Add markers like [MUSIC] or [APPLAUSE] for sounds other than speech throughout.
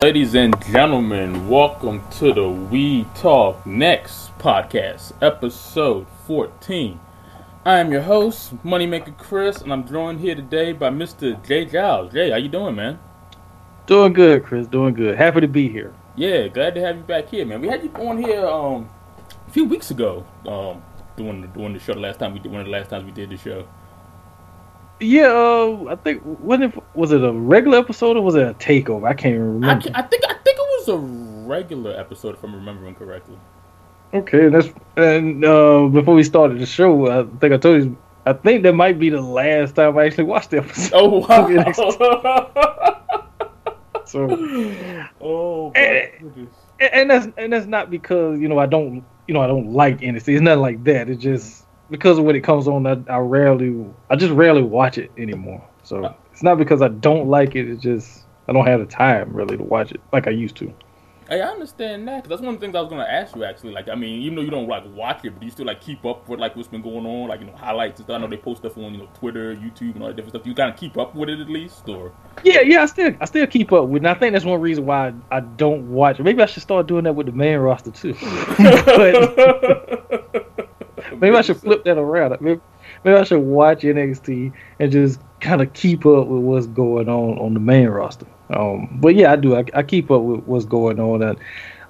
Ladies and gentlemen, welcome to the We Talk Next podcast, episode 14. I am your host, Moneymaker Chris, and I'm joined here today by Mr. Jay Giles. Jay, how you doing, man? Doing good, Chris. Doing good. Happy to be here. Yeah, glad to have you back here, man. We had you on here um, a few weeks ago, um, doing the, doing the show. The last time we did one of the last times we did the show. Yeah, uh, I think wasn't it, was it a regular episode or was it a takeover? I can't even I, remember. I think I think it was a regular episode, if I'm remembering correctly. Okay, that's and uh, before we started the show, I think I told you. I think that might be the last time I actually watched the [LAUGHS] episode. Oh [LAUGHS] wow! so, [LAUGHS] oh and and that's and that's not because you know I don't you know I don't like NXT. It's nothing like that. It's just because of when it comes on, I, I rarely, I just rarely watch it anymore. So uh. it's not because I don't like it. It's just I don't have the time really to watch it like I used to. Hey, I understand that because that's one of the things I was gonna ask you. Actually, like, I mean, even though you don't like watch it, but you still like keep up with like what's been going on, like you know highlights and stuff. I know they post stuff on you know Twitter, YouTube, and all that different stuff. You kind of keep up with it at least, or Yeah, yeah, I still, I still keep up with. it. And I think that's one reason why I, I don't watch. it. Maybe I should start doing that with the main roster too. [LAUGHS] but [LAUGHS] [LAUGHS] maybe I should flip that around. Maybe, maybe I should watch NXT and just kind of keep up with what's going on on the main roster. Um, but yeah, I do. I, I keep up with what's going on, and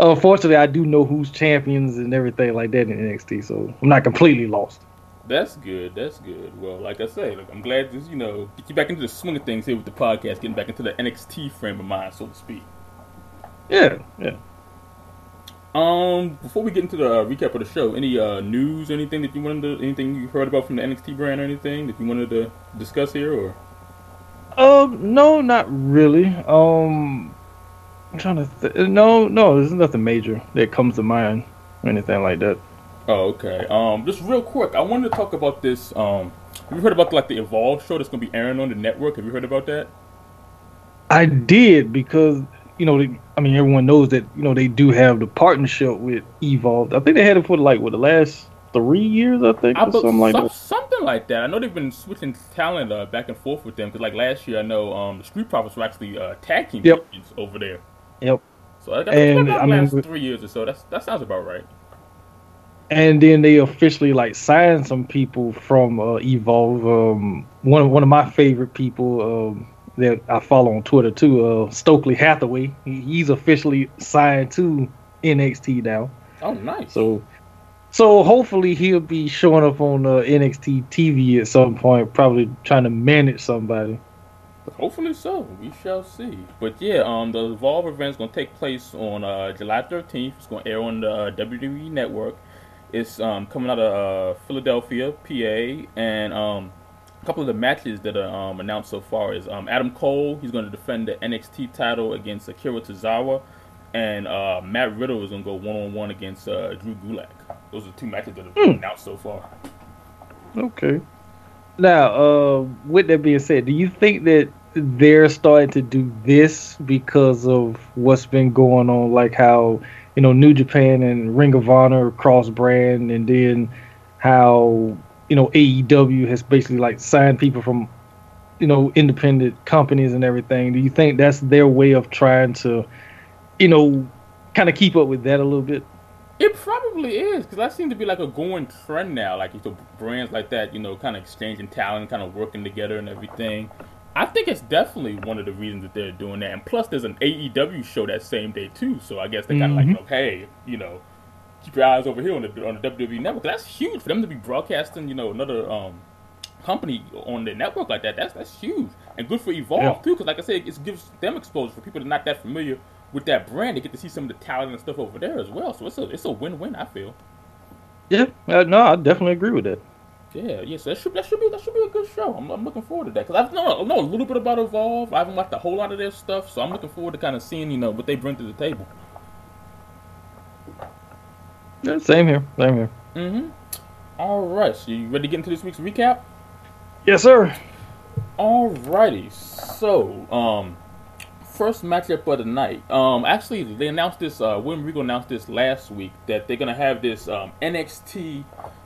unfortunately, I do know who's champions and everything like that in NXT. So I'm not completely lost. That's good. That's good. Well, like I say, like, I'm glad to you know get you back into the swing of things here with the podcast, getting back into the NXT frame of mind, so to speak. Yeah, yeah. Um, before we get into the uh, recap of the show, any uh, news, anything that you wanted to, anything you heard about from the NXT brand, or anything that you wanted to discuss here, or Um, no, not really. Um, I'm trying to. Th- no, no, there's nothing major that comes to mind or anything like that. Oh, okay. Um, just real quick, I wanted to talk about this. Um, have you heard about like the Evolve show that's gonna be airing on the network? Have you heard about that? I did because you know, they, I mean, everyone knows that you know they do have the partnership with Evolve. I think they had it for like what the last three years, I think, I or something like some- that. Something like that. I know they've been switching talent uh, back and forth with them because like last year, I know um, the Street Profits were actually uh, tag team Yep. over there. Yep. So I guess And, I the mean, last three years or so. That's that sounds about right. And then they officially like signed some people from uh, Evolve. Um, one of one of my favorite people um, that I follow on Twitter too, uh, Stokely Hathaway. He, he's officially signed to NXT now. Oh, nice. So, so hopefully he'll be showing up on uh, NXT TV at some point, probably trying to manage somebody. Hopefully so. We shall see. But yeah, um, the Evolve event is going to take place on uh, July 13th. It's going to air on the uh, WWE Network. It's um, coming out of uh, Philadelphia, PA, and um, couple of the matches that are um, announced so far is um, Adam Cole. He's going to defend the NXT title against Akira Tozawa, and uh, Matt Riddle is going to go one on one against uh, Drew Gulak. Those are the two matches that have been announced so far. Okay. Now, uh, with that being said, do you think that they're starting to do this because of what's been going on, like how you know New Japan and Ring of Honor cross brand, and then how you know AEW has basically like signed people from you know independent companies and everything. Do you think that's their way of trying to you know kind of keep up with that a little bit? It probably is because that seems to be like a going trend now. Like you know, brands like that, you know, kind of exchanging talent, kind of working together and everything. I think it's definitely one of the reasons that they're doing that. And plus, there's an AEW show that same day too. So I guess they kind of like, mm-hmm. okay, you know, keep your eyes over here on the on the WWE network. That's huge for them to be broadcasting, you know, another um company on the network like that. That's that's huge and good for Evolve Yeah. too. Because like I said, it gives them exposure for people that are not that familiar with that brand. They get to see some of the talent and stuff over there as well. So it's a it's a win win. I feel. Yeah, uh, no, I definitely agree with that. Yeah, yeah. So that should that should be that should be a good show. I'm, I'm looking forward to that because I know I know a little bit about Evolve. I haven't watched a whole lot of their stuff, so I'm looking forward to kind of seeing you know what they bring to the table. Yeah, same here, same here. Mm-hmm. All right. So you ready to get into this week's recap? Yes, sir. Alrighty, so um, first matchup of the night. Um, actually, they announced this. Uh, William Regal announced this last week that they're gonna have this um, NXT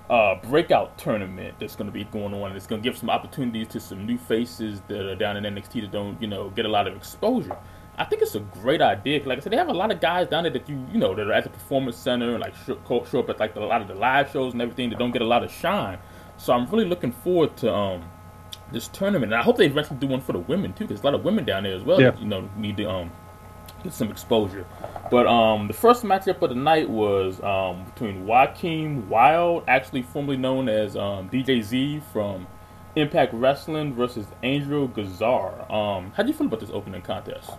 uh, breakout tournament that's gonna be going on. It's gonna give some opportunities to some new faces that are down in NXT that don't, you know, get a lot of exposure. I think it's a great idea. Like I said, they have a lot of guys down there that you you know that are at the performance center and like show, show up at like a lot of the live shows and everything that don't get a lot of shine. So I'm really looking forward to um this tournament, and I hope they eventually do one for the women too, because a lot of women down there as well. Yeah. That, you know, need to um get some exposure. But um the first matchup of the night was um between Joaquin Wilde, actually formerly known as um DJ Z from Impact Wrestling versus Angel Garza. Um, how do you feel about this opening contest?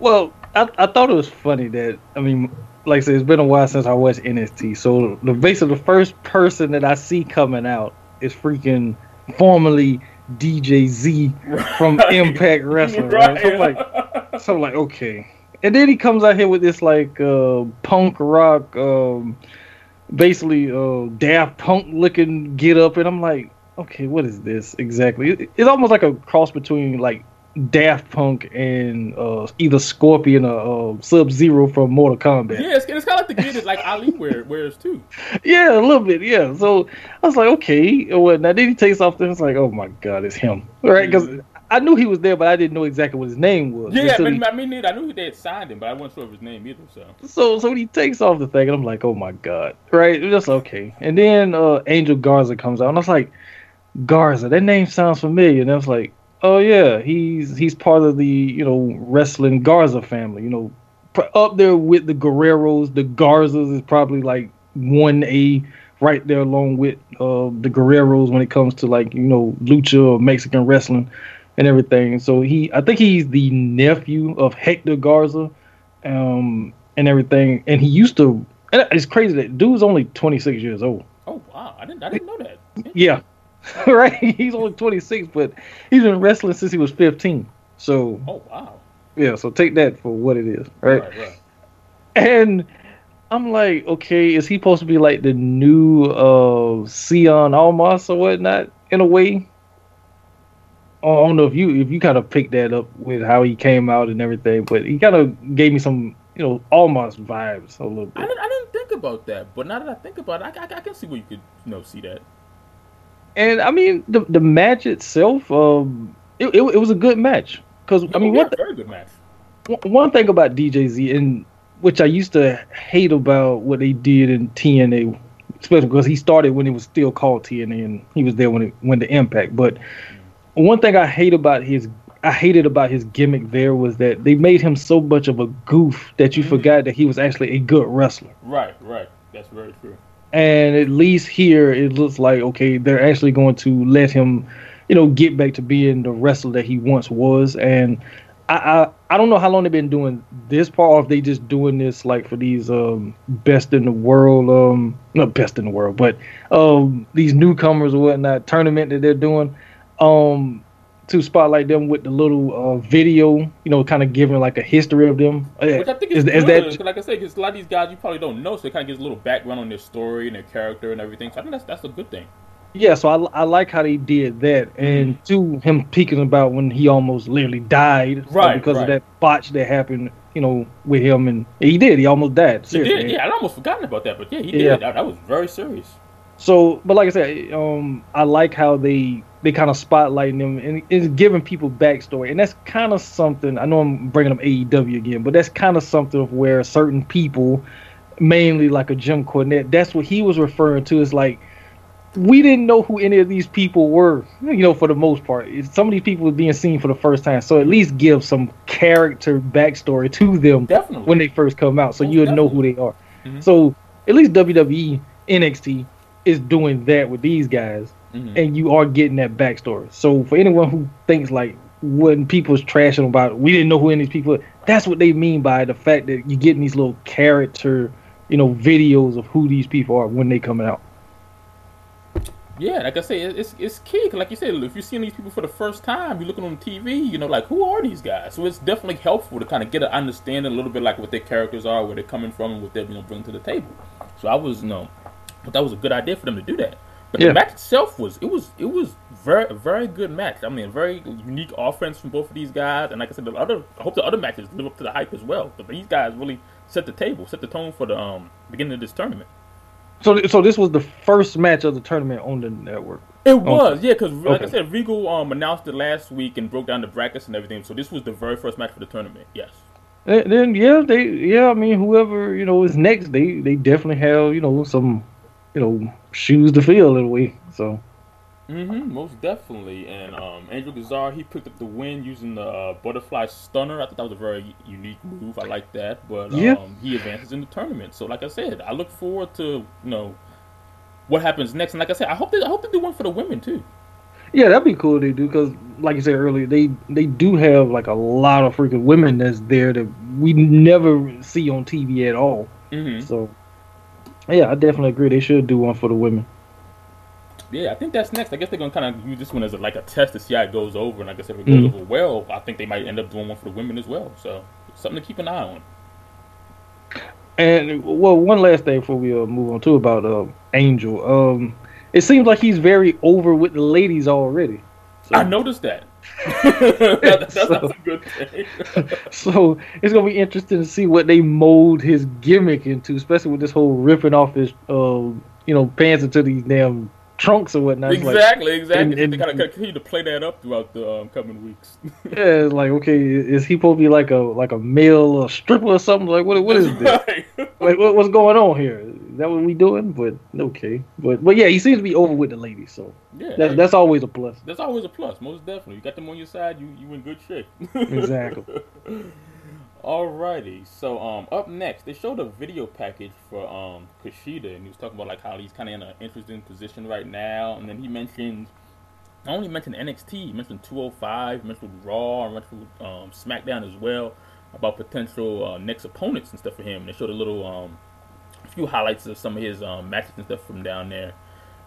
Well, I, I thought it was funny that I mean, like I said, it's been a while since I watched NXT. So the basically the first person that I see coming out is freaking formerly DJ Z from Right. Impact [LAUGHS] Wrestling. Right. So I'm like, so I'm like, okay. And then he comes out here with this like uh, punk rock, um, basically uh, Daft Punk looking get up, and I'm like, okay, what is this exactly? It- it's almost like a cross between like Daft Punk and uh, either Scorpion or uh, Sub Zero from Mortal Kombat. Yeah, it's, it's kind of like the gear that like Ali wear, wears too. [LAUGHS] Yeah, a little bit. Yeah. So I was like, okay. what? Now then he takes off there. It's like, oh my god, it's him, right? Because I knew he was there, but I didn't know exactly what his name was. Yeah, I mean, he- I mean. I knew they had signed him, but I wasn't sure of his name either. So So so when he takes off the thing, and I'm like, oh my god, right? Just okay. And then uh, Angel Garza comes out, and I was like, Garza, that name sounds familiar. And I was like, oh yeah, he's he's part of the you know wrestling Garza family. You know, up there with the Guerreros, the Garzas is probably like one A right there along with uh, the Guerreros when it comes to like you know lucha or Mexican wrestling and everything. So he, I think he's the nephew of Hector Garza, um, and everything. And he used to. And it's crazy that dude's only 26 years old. Oh wow, I didn't I didn't know that. Yeah, [LAUGHS] right. He's only 26, but he's been wrestling since he was 15. So Oh wow. yeah, so take that for what it is, right? Right, right. And I'm like, okay, is he supposed to be like the new uh Cien Almas or whatnot in a way? I don't know if you if you kind of picked that up with how he came out and everything, but he kind of gave me some you know Almas vibes a little I bit. didn't I didn't think about that, but now that I think about it, I, I, I can see where you could you know see that. And I mean the the match itself, um, it it, it was a good match because I mean yeah, what very good match. one- one thing about DJZ and which I used to hate about what they did in TNA, especially because he started when it was still called TNA and he was there when it when the Impact. But one thing I hate about his I hated about his gimmick there was that they made him so much of a goof that you Mhm. forgot that he was actually a good wrestler. Right, right. That's very true. And at least here it looks like okay, they're actually going to let him, you know, get back to being the wrestler that he once was. And I I, I don't know how long they've been doing this part, or if they just doing this like for these um best in the world, um not best in the world, but um these newcomers or whatnot tournament that they're doing, um to spotlight them with the little uh, video, you know, kind of giving like a history of them. Uh, Which I think is, is, is that like I said, because a lot of these guys you probably don't know, so it kind of gives a little background on their story and their character and everything. So I think that's that's a good thing. Yeah, so I, I like how they did that, and to him speaking about when he almost literally died, uh, Right, because right. of that botch that happened, you know, with him, and he did, he almost died. He did, yeah. I'd almost forgotten about that, but yeah, he Yeah. did. That, that was very serious. So, but like I said, um, I like how they they kind of spotlighting them and it's giving people backstory, and that's kind of something. I know I'm bringing up AEW again, but that's kind of something of where certain people, mainly like a Jim Cornette, that's what he was referring to. Is like we didn't know who any of these people were, you know, for the most part. Some of these people are being seen for the first time, so at least give some character backstory to them Definitely. when they first come out, so Most you'll know who they are. Mhm. So at least WWE NXT is doing that with these guys, Mhm. and you are getting that backstory. So for anyone who thinks like when people's trashing about we didn't know who any of these people, that's what they mean by the fact that you're getting these little character, you know, videos of who these people are when they coming out. Yeah, like I say, it's it's key. like you said, if you're seeing these people for the first time, you're looking on TV, you know, like who are these guys? So it's definitely helpful to kind of get an understanding a little bit like what their characters are, where they're coming from, and what they're you know bring to the table. So I was, you know, but that was a good idea for them to do that. But Yeah. the match itself was it was it was very very good match. I mean, very unique offense from both of these guys, and like I said, the other I hope the other matches live up to the hype as well. But these guys really set the table, set the tone for the um beginning of this tournament. So so this was the first match of the tournament on the network. It was, yeah, because like okay. I said, Regal um, announced it last week and broke down the brackets and everything. So this was the very first match for the tournament. Yes. And then yeah, they yeah, I mean whoever you know is next, they they definitely have you know some you know shoes to fill in a way. So. Mm-hmm, most definitely. And um, Angel Garza, he picked up the win using the uh, butterfly stunner. I thought that was a very unique move. I like that. But yeah. um, he advances in the tournament. So, like I said, I look forward to you know what happens next. And like I said, I hope they I hope they do one for the women too. Yeah, that'd be cool. They do because, like you said earlier, they they do have like a lot of freaking women that's there that we never see on TV at all. Mm-hmm. So, yeah, I definitely agree. They should do one for the women yeah, I think that's next. I guess they're gonna kind of use this one as a, like a test to see how it goes over. And like I said, if it goes mm. over well, I think they might end up doing one for the women as well. So something to keep an eye on. And well, one last thing before we uh, move on to about uh, Angel. Um, it seems like he's very over with the ladies already. So. I noticed that. That, [LAUGHS] that's, so, a good thing. [LAUGHS] so it's gonna be interesting to see what they mold his gimmick into, especially with this whole ripping off his, uh, you know, pants into these damn trunks or whatnot. Exactly, like, exactly. And, and, they kind of continue to play that up throughout the um, coming weeks. [LAUGHS] yeah, it's like okay, is he supposed to be like a like a male stripper or something? Like what what is this? Right. like what, what's going on here? Is that what we doing? But okay, but but yeah, he seems to be over with the ladies, so yeah, that's, that's always a plus. That's always a plus, most definitely. You got them on your side, you you in good shape. [LAUGHS] exactly. Alrighty, so um, up next, they showed a video package for um Kushida, and he was talking about like how he's kind of in an interesting position right now, and then he mentioned, I only mentioned NXT, he mentioned 205, mentioned Raw, and mentioned um, SmackDown as well about potential uh, next opponents and stuff for him. And they showed a little um, few highlights of some of his um, matches and stuff from down there,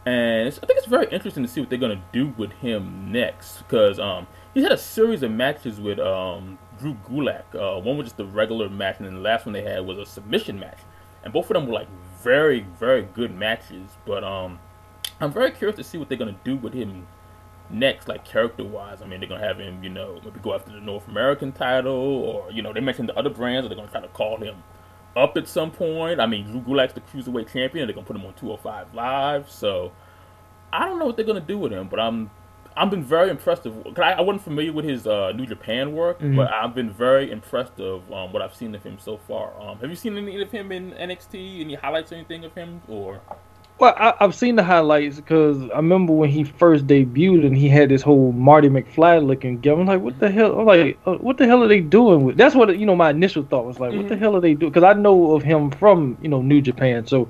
and I think it's very interesting to see what they're gonna do with him next because um he's had a series of matches with um Drew Gulak. Uh, one was just a regular match, and then the last one they had was a submission match. And both of them were like very, very good matches. But um, I'm very curious to see what they're gonna do with him next, like character wise. I mean, they're gonna have him, you know, maybe go after the North American title, or you know, they mentioned the other brands. Are they're gonna try to call him up at some point? I mean, Drew Gulak's the cruiserweight champion. They're gonna put him on 205 Live. So I don't know what they're gonna do with him, but I'm I've been very impressed of. Cause I, I wasn't familiar with his uh, New Japan work, mm-hmm. but I've been very impressed of um, what I've seen of him so far. Um, have you seen any of him in NXT? Any highlights or anything of him, or? Well, I, have seen the highlights because I remember when he first debuted and he had this whole Marty McFly looking gimmick. I'm like, what the hell? I'm like, uh, what the hell are they doing with? That's what you know. My initial thought was like, mm-hmm. what the mm-hmm. hell are they doing? Because I know of him from you know New Japan, so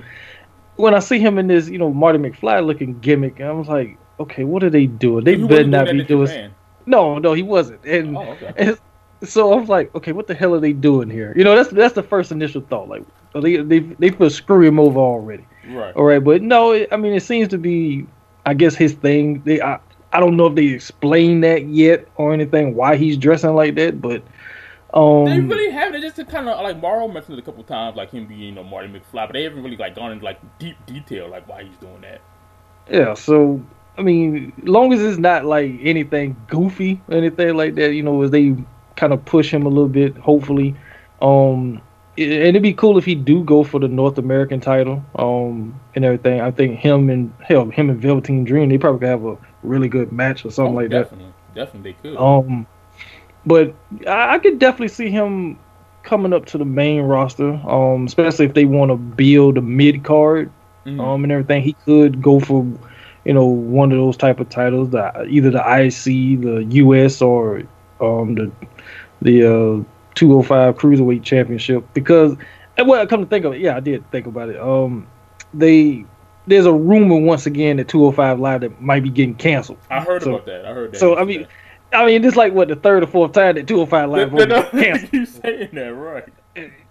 when I see him in this you know Marty McFly looking gimmick, I was like, okay, what are they doing? They better not be doing. No, no, he wasn't. And, oh, okay. [LAUGHS] and so I was like, okay, what the hell are they doing here? You know, that's that's the first initial thought. Like, they they they feel screw him over already. Right. All right, but no, it, I mean, it seems to be, I guess, his thing. They, I, I don't know if they explain that yet or anything why he's dressing like that, but. Um, they really haven't. Just to kind of like Mauro mentioned it a couple times, like him being you know Marty McFly, but they haven't really like gone into like deep detail like why he's doing that. Yeah, so I mean, long as it's not like anything goofy or anything like that, you know, as they kind of push him a little bit, hopefully. Um, and it'd be cool if he do go for the North American title, um, and everything. I think him and hell, him and Velveteen Dream, they probably could have a really good match or something oh, like definitely. that. Definitely, they could. Um, but I, I could definitely see him coming up to the main roster, um, especially if they want to build a mid card, mm-hmm. um, and everything. He could go for you know, one of those type of titles, the, either the IC, the US, or um, the the uh, 205 Cruiserweight Championship. Because, well, come to think of it, yeah, I did think about it. Um, they there's a rumor once again that 205 Live that might be getting canceled. I heard so, about that. I heard that. So I mean, that. I mean, this like what the third or fourth time that 205 Live no, [LAUGHS] canceled. you saying that right?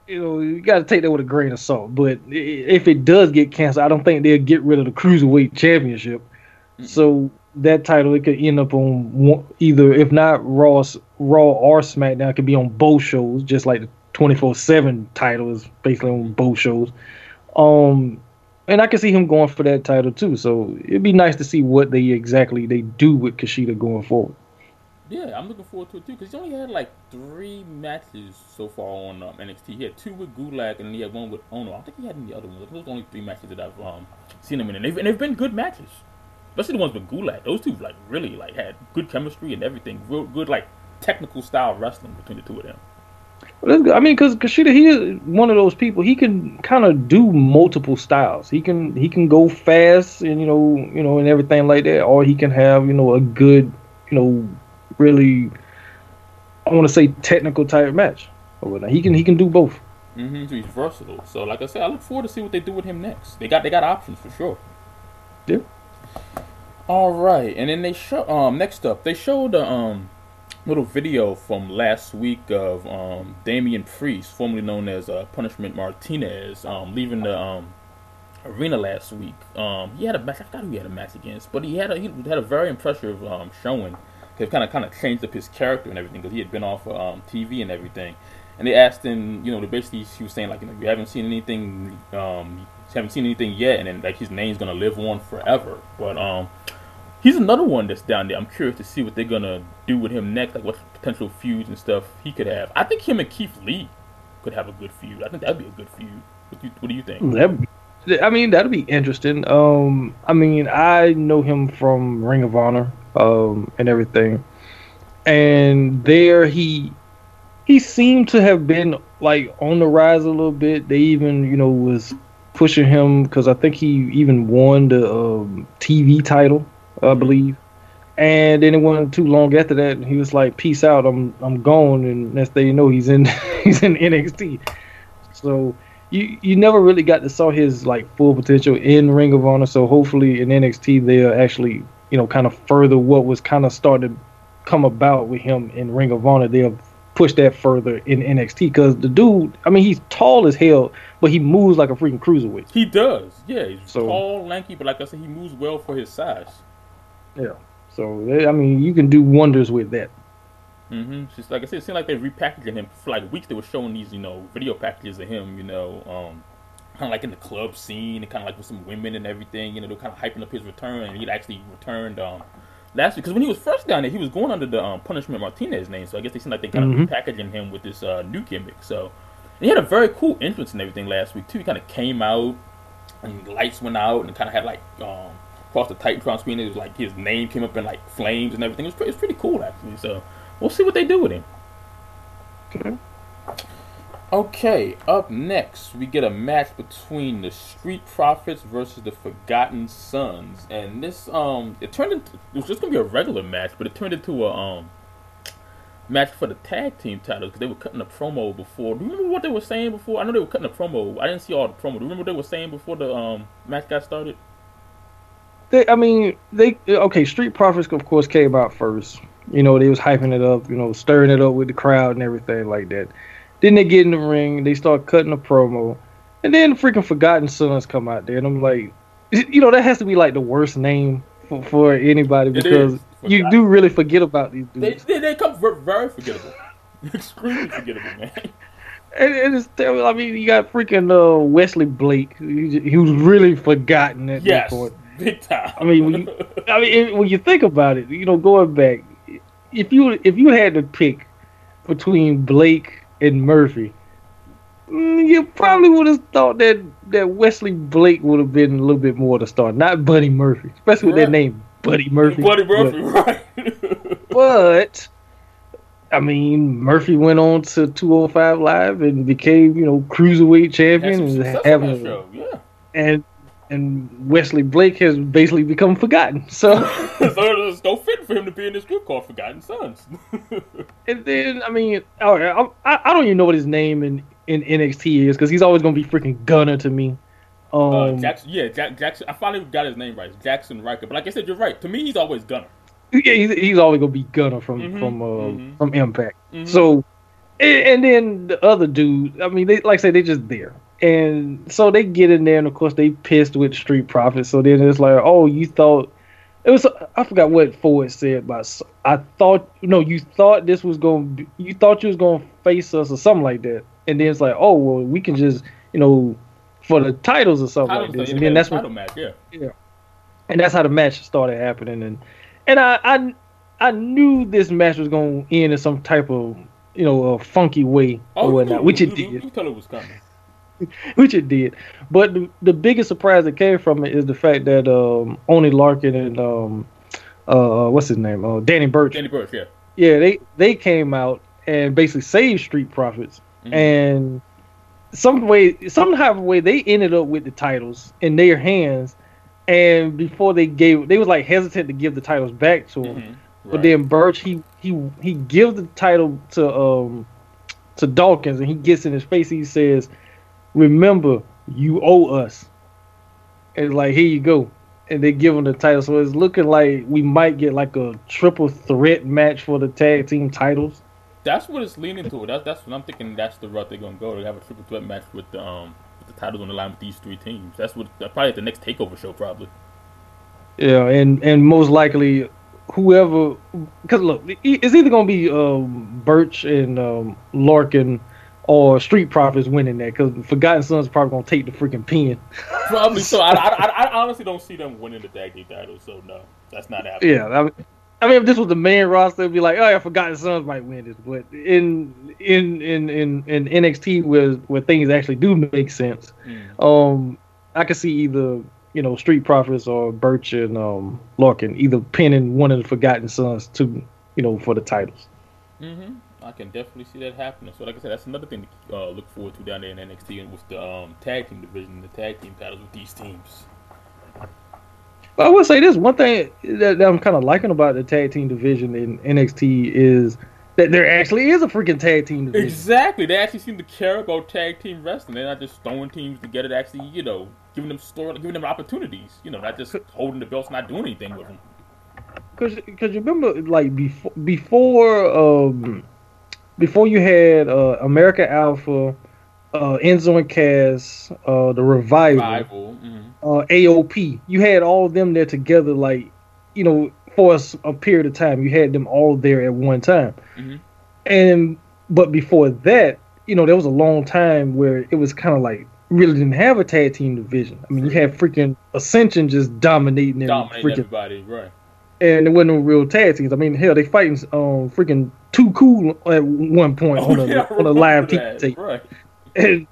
you know, you got to take that with a grain of salt. But if it does get canceled, I don't think they'll get rid of the cruiserweight championship. Mm-hmm. So that title it could end up on either, if not Raw, Raw or SmackDown, it could be on both shows, just like the twenty four seven title is basically on both shows. Um, and I can see him going for that title too. So it'd be nice to see what they exactly they do with Kushida going forward. Yeah, I'm looking forward to it too because he only had like three matches so far on um, NXT. He had two with Gulak and he had one with Ono. I don't think he had any other ones. Those are only three matches that I've um, seen him in, and they've, and they've been good matches. Especially the ones with Gulak. Those two like really like had good chemistry and everything. Real good like technical style wrestling between the two of them. Well, I mean, because Kushida, he is one of those people. He can kind of do multiple styles. He can he can go fast and you know you know and everything like that, or he can have you know a good you know really I want to say technical type match. He can he can do both. Mm-hmm. So he's versatile. So like I said, I look forward to see what they do with him next. They got they got options for sure. Yeah. All right, and then they show um next up they showed a um little video from last week of um, Damian Priest, formerly known as uh, Punishment Martinez, um, leaving the um, arena last week. Um, he had a match. I forgot who he had a match against, but he had a he had a very impressive um, showing. He kind of kind of changed up his character and everything because he had been off of, um, TV and everything. And they asked him, you know, they basically he was saying like, you know, you haven't seen anything, um, haven't seen anything yet, and then like his name's gonna live on forever. But um, he's another one that's down there. I'm curious to see what they're gonna do with him next, like what potential feuds and stuff he could have. I think him and Keith Lee could have a good feud. I think that'd be a good feud. What do you, what do you think? That, I mean, that'd be interesting. Um, I mean, I know him from Ring of Honor, um, and everything, and there he he seemed to have been like on the rise a little bit. They even, you know, was pushing him because I think he even won the um, TV title I believe. And then it wasn't too long after that, he was like, "Peace out, I'm I'm gone." And next thing you know, he's in [LAUGHS] he's in NXT. So you you never really got to saw his like full potential in Ring of Honor. So hopefully in NXT they'll actually you know kind of further what was kind of started come about with him in Ring of Honor. They'll push that further in NXT because the dude, I mean, he's tall as hell, but he moves like a freaking cruiserweight. He does, yeah. He's so, tall, lanky, but like I said, he moves well for his size. Yeah. So I mean, you can do wonders with that. Mm-hmm. Just like I said, it seemed like they're repackaging him for like weeks. They were showing these, you know, video packages of him, you know, um, kind of like in the club scene, and kind of like with some women and everything. You know, they're kind of hyping up his return, and he'd actually returned um, last week because when he was first down there, he was going under the um, Punishment Martinez name. So I guess they seemed like they kind of mm-hmm. repackaging him with this uh, new gimmick. So and he had a very cool entrance and everything last week too. He kind of came out, and lights went out, and kind of had like um, across the Titantron screen. It was like his name came up in like flames and everything. It was pretty, it was pretty cool actually. So we'll see what they do with him. Okay. Okay, up next we get a match between the Street Profits versus the Forgotten Sons, and this um it turned into it was just gonna be a regular match, but it turned into a um match for the tag team titles because they were cutting a promo before. Do you remember what they were saying before? I know they were cutting a promo. I didn't see all the promo. Do you remember what they were saying before the um match got started? They, I mean, they okay. Street Profits, of course, came out first. You know, they was hyping it up, you know, stirring it up with the crowd and everything like that. Then they get in the ring, they start cutting a promo, and then freaking Forgotten Sons come out there, and I'm like, [LAUGHS] you know, that has to be like the worst name for, for anybody because you do really forget about these dudes. They, they, they come very forgettable, [LAUGHS] extremely forgettable, man. And, and it's terrible. I mean, you got freaking uh, Wesley Blake. He, he, was really forgotten at yes. this point. [LAUGHS] Big time. I mean, when you, I mean, when you think about it, you know, going back, if you if you had to pick between Blake and Murphy, mm, you probably would have thought that that Wesley Blake would have been a little bit more to start, not Buddy Murphy, especially right. with that name, Buddy Murphy. Buddy Murphy, but, right? [LAUGHS] but I mean, Murphy went on to 205 Live and became, you know, cruiserweight champion and having, show. yeah. and and Wesley Blake has basically become forgotten. [LAUGHS] So, [LAUGHS] so there's no fit for him to be in this group called Forgotten Sons. and then, I mean, I, I, don't even know what his name in, in NXT is because he's always going to be freaking Gunner to me. Uh, um, uh, Jackson, yeah, Jack, Jackson. I finally got his name right, Jackson Ryker. But like I said, you're right. To me, he's always Gunner. Yeah, he's, he's always gonna be Gunner from mm-hmm, from uh, mm-hmm. from Impact. Mm-hmm. So, and, and, then the other dude. I mean, they like I say they just there. And so they get in there, and of course they pissed with Street Profits. So then it's like, oh, you thought it was. I forgot what Ford said, but I thought no, you thought this was going. to You thought you was going to face us or something like that. And then it's like, oh well, we can just you know for the titles or something titles like this. And then that's what, match, yeah, yeah. And that's how the match started happening. And and I I, I knew this match was going to end in some type of you know a funky way oh, or whatnot, knew, which you, it did. You, you, you it was coming. [LAUGHS] which it did. But the, the, biggest surprise that came from it is the fact that um, Oney Lorcan and um, uh, what's his name, uh, Danny Burch. Danny Burch, yeah. Yeah, they they came out and basically saved Street Profits, mm-hmm. and some way, somehow way they ended up with the titles in their hands, and before they gave, they was like hesitant to give the titles back to him. Mm-hmm. Right. But then Burch, he he he gives the title to um to Dawkins, and he gets in his face. He says, "Remember, you owe us." And like, here you go, and they give him the title. So it's looking like we might get like a triple threat match for the tag team titles. That's what it's leaning to. That's that's what I'm thinking. That's the route they're gonna go. They have a triple threat match with the um with the titles on the line with these three teams. That's what that's probably at the next takeover show probably. Yeah, and and most likely whoever, because look, it's either gonna be um, Burch and um, Lorcan or Street Profits winning that. Because Forgotten Sons probably gonna take the freaking pin. Probably so. I, I, I, honestly don't see them winning the tag team titles. So no, that's not happening. Yeah, I mean, I mean, if this was the main roster, it'd be like, oh yeah, Forgotten Sons might win this. But in in in in, in NXT, where where things actually do make sense, mm. um, I can see either you know, Street Profits or Burch and um, Lorcan, either pinning one of the Forgotten Sons to, you know, for the titles. Mm-hmm. I can definitely see that happening. So, like I said, that's another thing to uh, look forward to down there in NXT and with the um, tag team division, the tag team battles with these teams. But I will say this one thing that, that I'm kind of liking about the tag team division in NXT is that there actually is a freaking tag team division. Exactly. They actually seem to care about tag team wrestling. They're not just throwing teams together to actually, you know, giving them story, giving them opportunities. You know, not just holding the belts, not doing anything with them. Cause, cause you remember, like before, before, um, before you had uh, American Alpha, uh, Enzo and Cass, uh, the Revival, Revival. Mm-hmm. Uh, AOP. You had all of them there together, like you know, for a, a, period of time. You had them all there at one time, mm-hmm. and but before that, you know, there was a long time where it was kind of like really didn't have a tag team division. I mean, you had freaking Ascension just dominating, dominating freaking, everybody, right? And there wasn't no real tag teams. I mean, hell, they fighting um freaking too cool at one point oh, on, a, [LAUGHS] yeah, on a live TV tape, right? And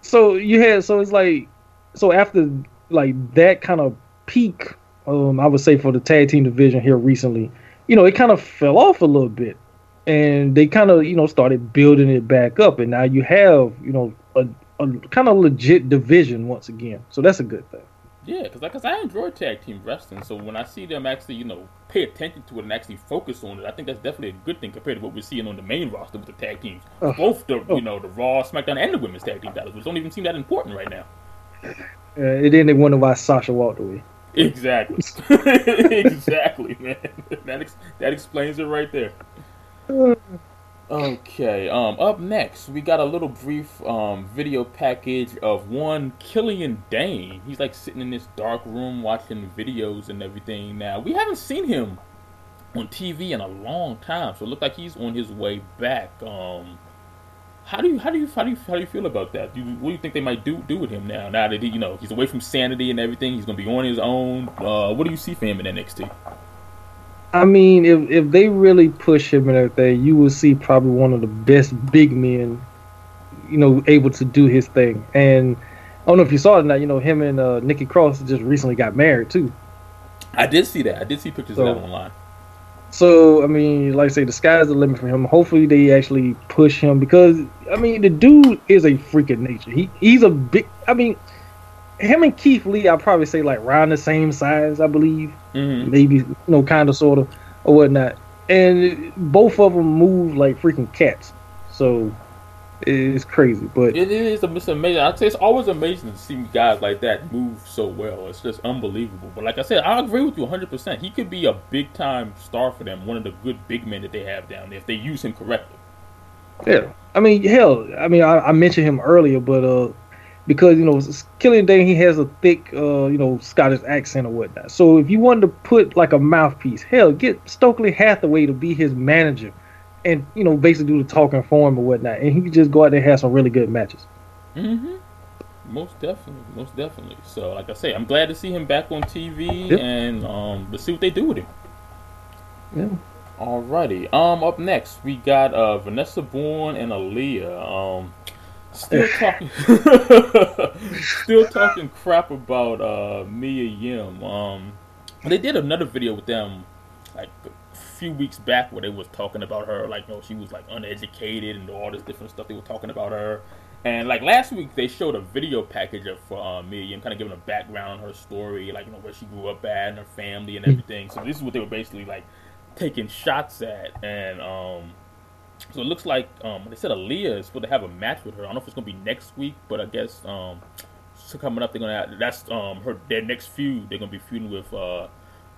so you had so it's like so after like that kind of peak, um, I would say for the tag team division here recently, you know, it kind of fell off a little bit, and they kind of you know started building it back up, and now you have you know a a kind of legit division once again. So that's a good thing. Yeah, because like I enjoy tag team wrestling, so when I see them actually, you know, pay attention to it and actually focus on it, I think that's definitely a good thing compared to what we're seeing on the main roster with the tag teams. Uh, Both the oh. you know the Raw, SmackDown, and the Women's Tag Team titles, which don't even seem that important right now. Uh, and then they wonder why Sasha walked away. Exactly, [LAUGHS] [LAUGHS] exactly, man. [LAUGHS] That ex- that explains it right there. Okay, um, up next, we got a little brief um, video package of one Killian Dain. He's like sitting in this dark room watching videos and everything. Now, we haven't seen him on TV in a long time, so it looks like he's on his way back. Um, how do you how do you how do you how do you feel about that? Do you, what do you think they might do do with him now? Now that he, you know he's away from sanity and everything, he's gonna be on his own. Uh, what do you see for him in NXT? I mean, if if they really push him and everything, you will see probably one of the best big men, you know, able to do his thing. And I don't know if you saw it now. You know, him and uh, Nikki Cross just recently got married too. I did see that. I did see pictures so, of that online. So I mean, like I say, the sky's the limit for him. Hopefully, they actually push him because I mean, the dude is a freak of nature. He he's a big. I mean, him and Keith Lee, I'd probably say like around the same size, I believe. Mm-hmm. Maybe you know, kind of, sort of, or whatnot. And both of them move like freaking cats. So it's crazy, but it is. It's amazing. I'd say it's always amazing to see guys like that move so well. It's just unbelievable. But like I said, I agree with you 100. percent He could be a big time star for them. One of the good big men that they have down there if they use him correctly. Yeah, I mean, hell, I mean, I, I mentioned him earlier, but uh, because you know Killian Dain he has a thick uh, you know Scottish accent or whatnot. So if you wanted to put like a mouthpiece, hell, get Stokely Hathaway to be his manager, and you know basically do the talking for him or whatnot, and he could just go out there and have some really good matches. Mm-hmm. Most definitely, most definitely. So like I say, I'm glad to see him back on TV, yep. and um, let's see what they do with him. Yeah. Alrighty. Um, up next we got uh Vanessa Borne and Aliyah. Um Still [LAUGHS] talking, still talking crap about uh, Mia Yim. Um, they did another video with them like a few weeks back where they was talking about her, like you know she was like uneducated and all this different stuff they were talking about her. And like last week, they showed a video package of uh, Mia Yim, kind of giving a background on her story, like you know where she grew up at and her family and everything. So this is what they were basically like taking shots at, and um, so it looks like um, they said Aliyah is supposed to have a match with her. I don't know if it's gonna be next week, but I guess um, so coming up they're gonna have, that's um her their next feud. They're gonna be feuding with uh,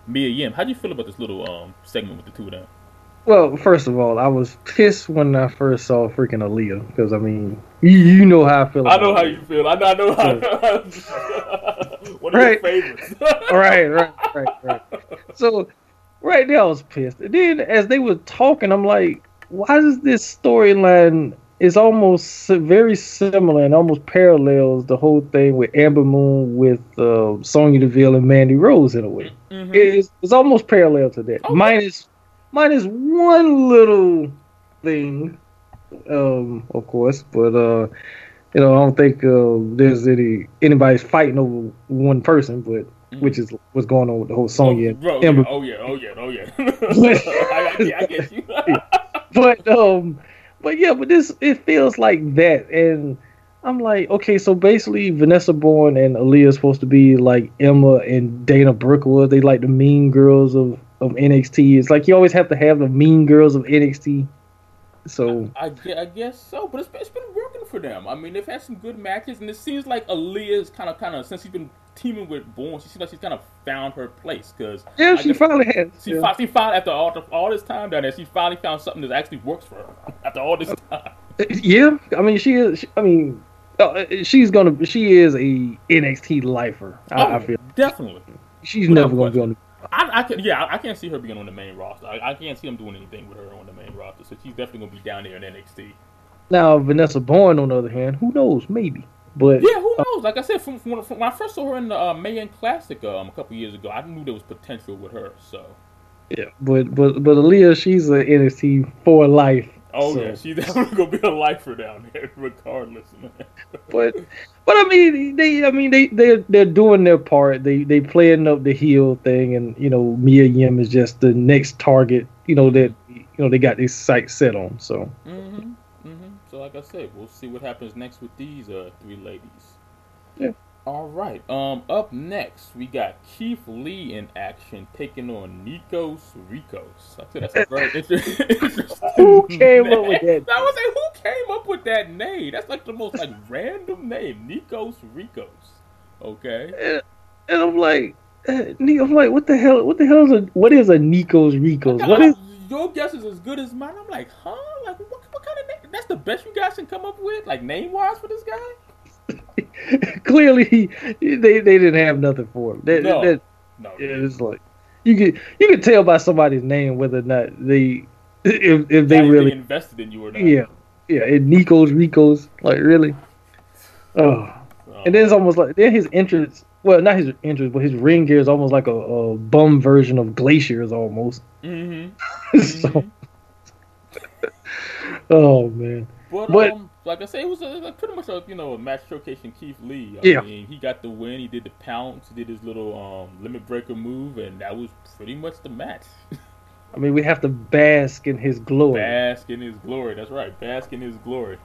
Mia Yim. How do you feel about this little um segment with the two of them? Well, first of all, I was pissed when I first saw freaking Aliyah because I mean, you, you know how I feel. I know how you feel. I know. I know how. [LAUGHS] [LAUGHS] One of right. your favorites. [LAUGHS] right, right, right, right. So, right there, I was pissed. And then as they were talking, I'm like, why does this storyline is almost very similar and almost parallels the whole thing with Amber Moon with uh, Sonya Deville and Mandy Rose in a way. Mm-hmm. It's, it's almost parallel to that. Okay. Minus minus one little thing, um, of course, but uh, you know, I don't think uh, there's any anybody's fighting over one person, but mm-hmm. which is what's going on with the whole Sonya. Oh, yeah, oh yeah, oh yeah, oh yeah. I, [LAUGHS] [LAUGHS] I, I get you. [LAUGHS] but um, but yeah, but this it feels like that, and I'm like, okay, so basically Vanessa Borne and Aliyah supposed to be like Emma and Dana Brooke was. They like the mean girls of of NXT. It's like you always have to have the mean girls of NXT. So I, I, I guess so, but it's, it's been working for them. I mean, they've had some good matches, and it seems like Aliyah's kind of kind of since she's been teaming with Borne, she seems like she's kind of found her place. Cause yeah, she finally has. She, yeah. she finally after all, all this time down there, she finally found something that actually works for her after all this time. Yeah, I mean, she is. She, I mean, uh, she's gonna. She is a NXT lifer. I, oh, I feel definitely. She's Without never gonna be on the I, I can, yeah, I can't see her being on the main roster. I, I, can't see them doing anything with her on the main roster. So she's definitely gonna be down there in NXT. Now Vanessa Borne, on the other hand, who knows? Maybe, but yeah, who knows? Like I said, from, from, from when I first saw her in the uh, Mae Classic um, a couple years ago, I knew there was potential with her. So yeah, but but but Aliyah, she's an NXT for life Oh so. yeah, she's definitely gonna be a lifer down there, [LAUGHS] regardless, man. [LAUGHS] but but I mean, they I mean they they they're doing their part. They they playing up the heel thing, and you know Mia Yim is just the next target. You know that you know they got this sight set on. So. Mhm. So like I said, we'll see what happens next with these uh three ladies. Yeah. All right. Um. Up next, we got Keith Lee in action, taking on Nikos Ricos. I said that's a very [LAUGHS] interesting. who came name. up with that? I was like, who came up with that name? That's like the most like [LAUGHS] random name, Nikos Ricos. Okay. And, and I'm like, uh, I'm like, what the hell? What the hell is a what is a Nikos Ricos? What is your guess is as good as mine? I'm like, huh? Like, what, what kind of name? That's the best you guys can come up with, like name wise for this guy. [LAUGHS] Clearly, they they didn't have nothing for him. That, no, that, no. It's like you could you could tell by somebody's name whether or not they if if they really invested in you or not. Yeah, yeah. And Nico's Rico's like really. Oh. oh. And then it's almost like then his entrance. Well, not his entrance, but his ring gear is almost like a, a bum version of Glacier's almost. Mm-hmm. [LAUGHS] so. Mm-hmm. [LAUGHS] oh man. But, but um, like I say, it was a, pretty much a you know a match showcasing Keith Lee. I yeah. mean, he got the win. He did the pounce. He did his little um, limit breaker move, and that was pretty much the match. [LAUGHS] I mean, we have to bask in his glory. Bask in his glory. That's right. Bask in his glory.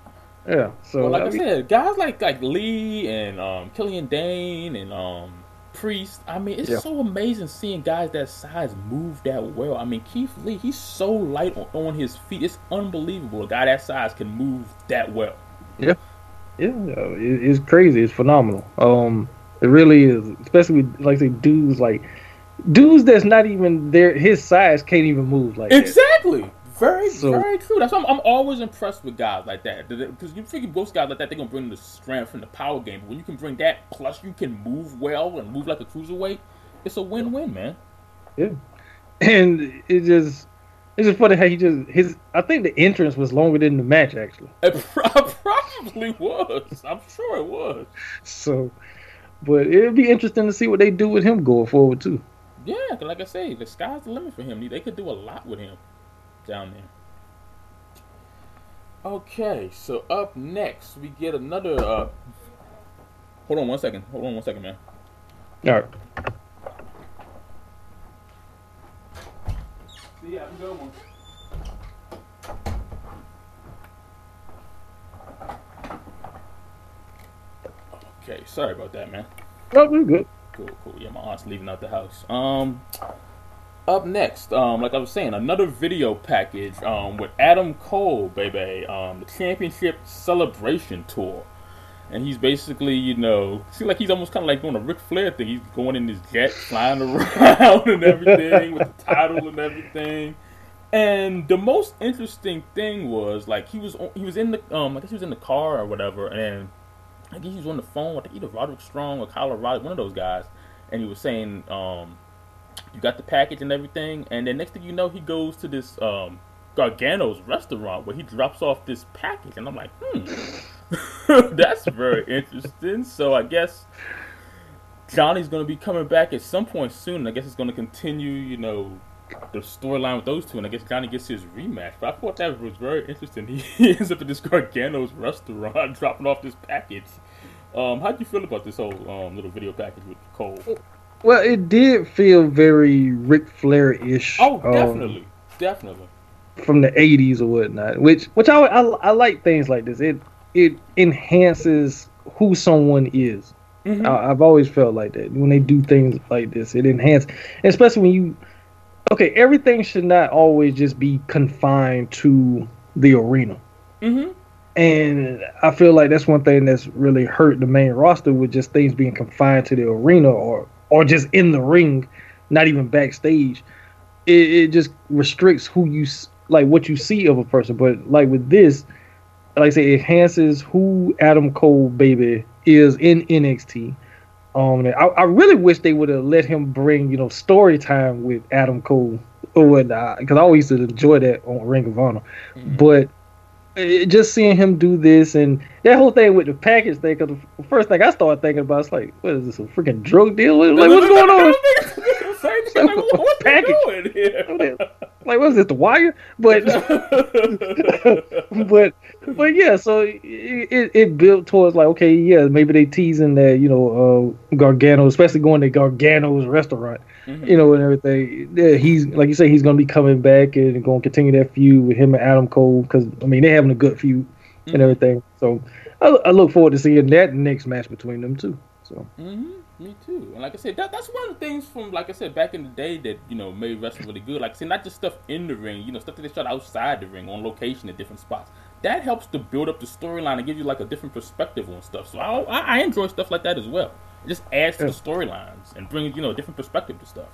Yeah. So, like I, said, guys like like Lee and um, Killian Dain and um, Priest. I mean, it's yeah. so amazing seeing guys that size move that well. I mean, Keith Lee, he's so light on, on his feet. It's unbelievable. A guy that size can move that well. Yeah, yeah, it's crazy. It's phenomenal. Um, it really is. Especially with, like say dudes like dudes that's not even there. His size can't even move like exactly. That. Very, so, very true. That's why I'm, I'm, always impressed with guys like that. Because you figure most guys like that, they're gonna bring the strength and the power game. But when you can bring that, plus you can move well and move like a cruiserweight, it's a win-win, man. Yeah, and it just it's just funny how he just his. I think the entrance was longer than the match actually. It [LAUGHS] probably was. I'm sure it was. So, but it'd be interesting to see what they do with him going forward too. Yeah, like I say, the sky's the limit for him. They could do a lot with him down there. Okay, so up next we get another. Uh, hold on one second. Hold on one second, man. All right. See, have a good one. Okay, sorry about that, man. No, we're good. Cool, cool. Yeah, my aunt's leaving out the house. Um, up next, um, like I was saying, another video package um, with Adam Cole, baby, um, the championship celebration tour. And he's basically, you know, seems like he's almost kind of like doing a Ric Flair thing. He's going in his jet, flying [LAUGHS] around and everything with the title and everything. And the most interesting thing was like he was he was in the um I guess he was in the car or whatever, and I guess he was on the phone with either Roderick Strong or Kyle O'Reilly, one of those guys, and he was saying um you got the package and everything, and then next thing you know, he goes to this um, Gargano's restaurant where he drops off this package, and I'm like, hmm, [LAUGHS] that's very interesting. So I guess Johnny's going to be coming back at some point soon. I guess it's going to continue, you know, the storyline with those two, and I guess Johnny gets his rematch. But I thought that was very interesting. [LAUGHS] He ends up at this Gargano's restaurant [LAUGHS] dropping off this package. Um, how do you feel about this whole um, little video package with Cole? Well, it did feel very Ric Flair ish. Oh, definitely, um, definitely. From the '80s or whatnot, which which I, I, I like things like this. It it enhances who someone is. Mm-hmm. I, have always felt like that when they do things like this. It enhances, especially when you. Okay, everything should not always just be confined to the arena. Mm-hmm. And I feel like that's one thing that's really hurt the main roster with just things being confined to the arena or or just in the ring, not even backstage. It, it just restricts who you like what you see of a person. But like with this, like I say, it enhances who Adam Cole baby is in NXT. Um, I, I really wish they would have let him bring you know story time with Adam Cole or whatnot because I always used to enjoy that on Ring of Honor, mm-hmm. but it, just seeing him do this and that whole thing with the package thing. Because the first thing I started thinking about is like, what is this? A freaking drug deal? Like, what's going on? [LAUGHS] like, what, what package? Here? Like, what is this? The wire? But, [LAUGHS] but, but yeah. So it, it, it built towards like, okay, yeah, maybe they teasing that you know uh, Gargano, especially going to Gargano's restaurant mm-hmm. you know, and everything. Yeah, he's like you say, he's gonna be coming back and going to continue that feud with him and Adam Cole because I mean they're having a good feud mm-hmm. and everything. So I, I, look forward to seeing that next match between them two. So. Mm-hmm. Me too. And like I said, that, that's one of the things from like I said back in the day that you know made wrestling really good. Like I said, not just stuff in the ring, you know, stuff that they shot outside the ring on location at different spots. That helps to build up the storyline and give you like a different perspective on stuff. So I, I enjoy stuff like that as well. It just adds to yeah. the storylines and brings you know a different perspective to stuff.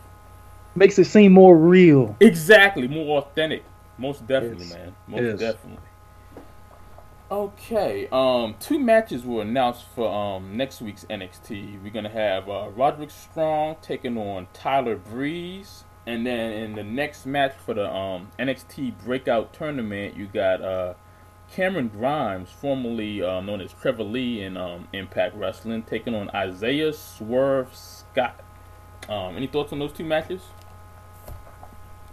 Makes it seem more real. Exactly, more authentic. Most definitely, yes. man. Most yes. definitely. Okay, um, two matches were announced for um next week's NXT. We're gonna have uh, Roderick Strong taking on Tyler Breeze, and then in the next match for the um NXT Breakout Tournament, you got uh Cameron Grimes, formerly uh, known as Trevor Lee in um, Impact Wrestling, taking on Isaiah Swerve Scott. Um, any thoughts on those two matches?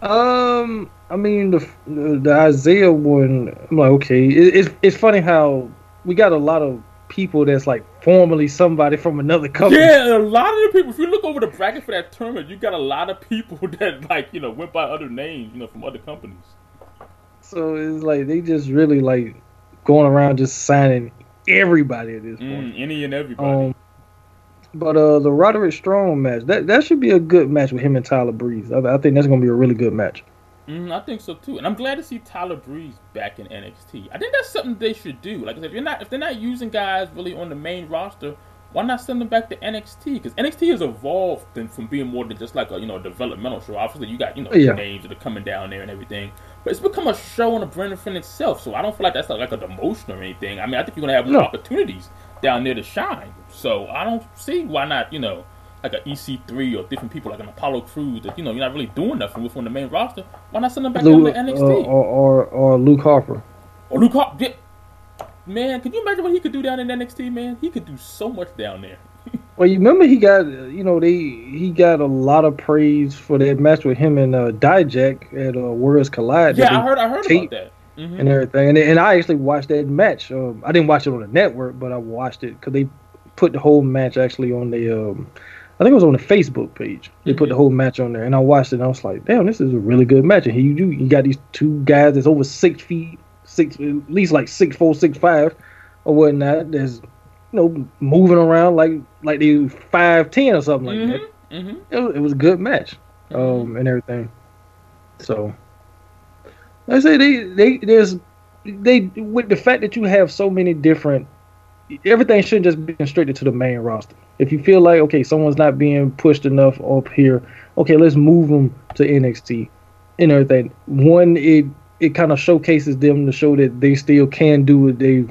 Um, I mean the the Isaiah one. I'm like, okay, it, it's it's funny how we got a lot of people that's like formerly somebody from another company. Yeah, a lot of the people. If you look over the bracket for that tournament, you got a lot of people [LAUGHS] that like you know went by other names, you know, from other companies. So it's like they just really like going around just signing everybody at this mm, point. any and everybody. Um, but uh, the Roderick Strong match that that should be a good match with him and Tyler Breeze. I, I think that's gonna be a really good match. Mm, I think so too, and I'm glad to see Tyler Breeze back in NXT. I think that's something they should do. Like I said, if you're not if they're not using guys really on the main roster, why not send them back to NXT? Because NXT has evolved from being more than just like a you know developmental show. Obviously, you got you know yeah. names that are coming down there and everything, but it's become a show on the brand in itself. So I don't feel like that's like a demotion or anything. I mean, I think you're gonna have more no. opportunities down there to shine. So I don't see why not you know like an EC3 or different people like an Apollo Crews that you know you're not really doing nothing with on the main roster. Why not send them back Luke, down to NXT uh, or, or, or Luke Harper? Or Luke Harper. Yeah. Man, can you imagine what he could do down in NXT? Man, he could do so much down there. [LAUGHS] Well, you remember he got you know they he got a lot of praise for that match with him and uh, Dijak at uh, Worlds Collide. Yeah, I heard I heard taped, about that. Mm-hmm. and everything. And and I actually watched that match. Um, I didn't watch it on the network, but I watched it because they put the whole match actually on the. Um, I think it was on the Facebook page. They mm-hmm. put the mm-hmm. whole match on there, and I watched it. and I was like, "Damn, this is a really good match." And here you do, you got these two guys that's over six feet, six at least like six four, six five, or whatnot. That's you know moving around like like they five ten or something like mm-hmm. that. Mm-hmm. It, was, it was a good match, mm-hmm. um, and everything. So I say they they there's they with the fact that you have so many different everything shouldn't just be constricted to the main roster. If you feel like okay, someone's not being pushed enough up here, okay, let's move them to NXT and everything. One, it it kind of showcases them to show that they still can do what they,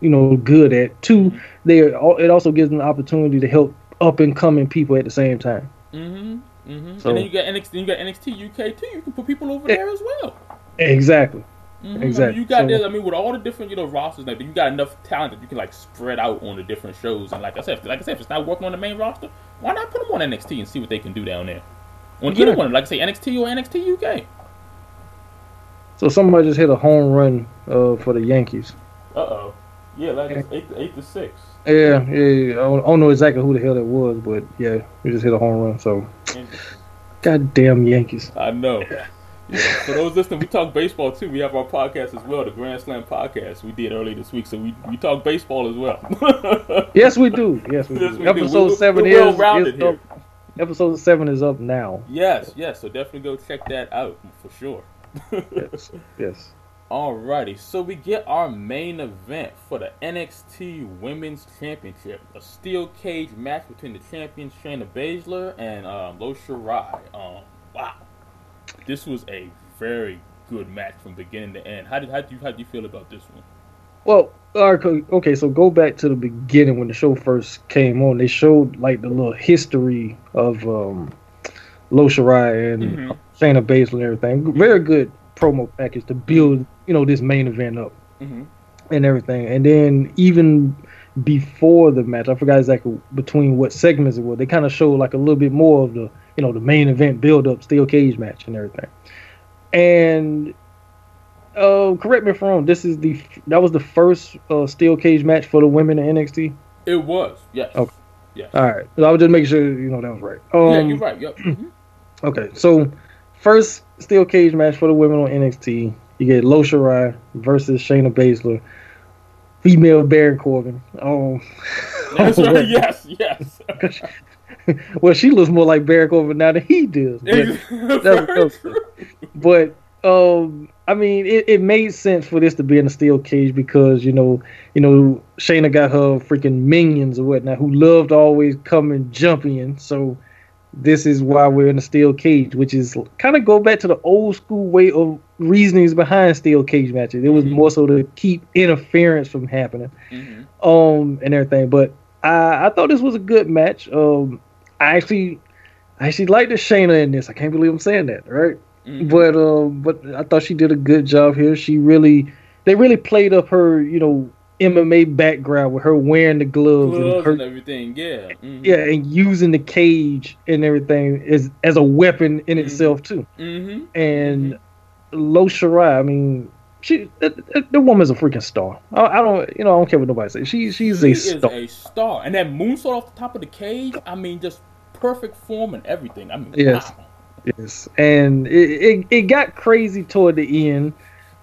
you know, good at. Two, they it also gives them the opportunity to help up and coming people at the same time. Mm-hmm. Mm-hmm. So, and then you got NXT, you got NXT UK too. You can put people over there as well. Exactly. Mm-hmm. Exactly. I mean, you got so, this. I mean, with all the different you know rosters, like you got enough talent that you can like spread out on the different shows. And like I said, like I said, if it's not working on the main roster, why not put them on NXT and see what they can do down there? On either one, like I say, NXT or NXT UK. So somebody just hit a home run uh, for the Yankees. Uh oh. Yeah, like yeah. eight, eight to six. Yeah, yeah, yeah. I don't know exactly who the hell that was, but yeah, we just hit a home run. So, goddamn Yankees. I know. Yeah. For those listening, we talk baseball too. We have our podcast as well, the Grand Slam podcast. We did earlier this week, so we, we talk baseball as well. [LAUGHS] yes, we do. Yes, we yes, do. We episode do. 7 we're, we're is, is up, episode seven is up now. Yes, yes. So definitely go check that out for sure. yes, yes. Alrighty, so we get our main event for the NXT Women's Championship, a steel cage match between the champions Shayna Baszler and um, Io Shirai. Um, wow, this was a very good match from beginning to end. How did how do you how do you feel about this one? Well, okay, so go back to the beginning when the show first came on. They showed like the little history of um, Io Shirai and mm-hmm. Shayna Baszler and everything. Very good promo package to build, you know, this main event up mm-hmm. and everything. And then even before the match, I forgot exactly between what segments it was. They kind of showed like a little bit more of the, you know, the main event build up, steel cage match and everything. And uh, correct me if I'm wrong. This is the that was the first uh, steel cage match for the women in NXT. It was, yes. Okay. Yes. All right. So I was just making sure you know that was right. Um, yeah, you're right. Yep. Mm-hmm. [CLEARS THROAT] Okay, so first steel cage match for the women on NXT. You get Io Shirai versus Shayna Baszler, female Baron Corbin. Oh, that's [LAUGHS] right. yes, yes. [LAUGHS] well, she looks more like Baron Corbin now than he does. But, [LAUGHS] but um, I mean, it, it made sense for this to be in a steel cage because you know, you know, Shayna got her freaking minions or whatnot who loved always coming jumping, so this is why we're in a steel cage, which is kind of go back to the old school way of reasonings behind steel cage matches. It was mm-hmm. more so to keep interference from happening, mm-hmm. um, and everything. But I, I thought this was a good match. Um, I actually, I actually liked the Shayna in this. I can't believe I'm saying that, right? Mm-hmm. But um, but I thought she did a good job here. She really, they really played up her, you know, MMA background with her wearing the gloves, gloves and, her, and everything. Yeah, mm-hmm. yeah, and using the cage and everything as as a weapon in mm-hmm. itself too. Mm-hmm. And mm-hmm. Shirai, I mean, she the, the woman's a freaking star. I, I, don't, you know, I don't care what nobody says. She she's she a star. a star, and that moonsault off the top of the cage. I mean, just perfect form and everything. I mean, yes. Wow. Yes, and it, it, it got crazy toward the end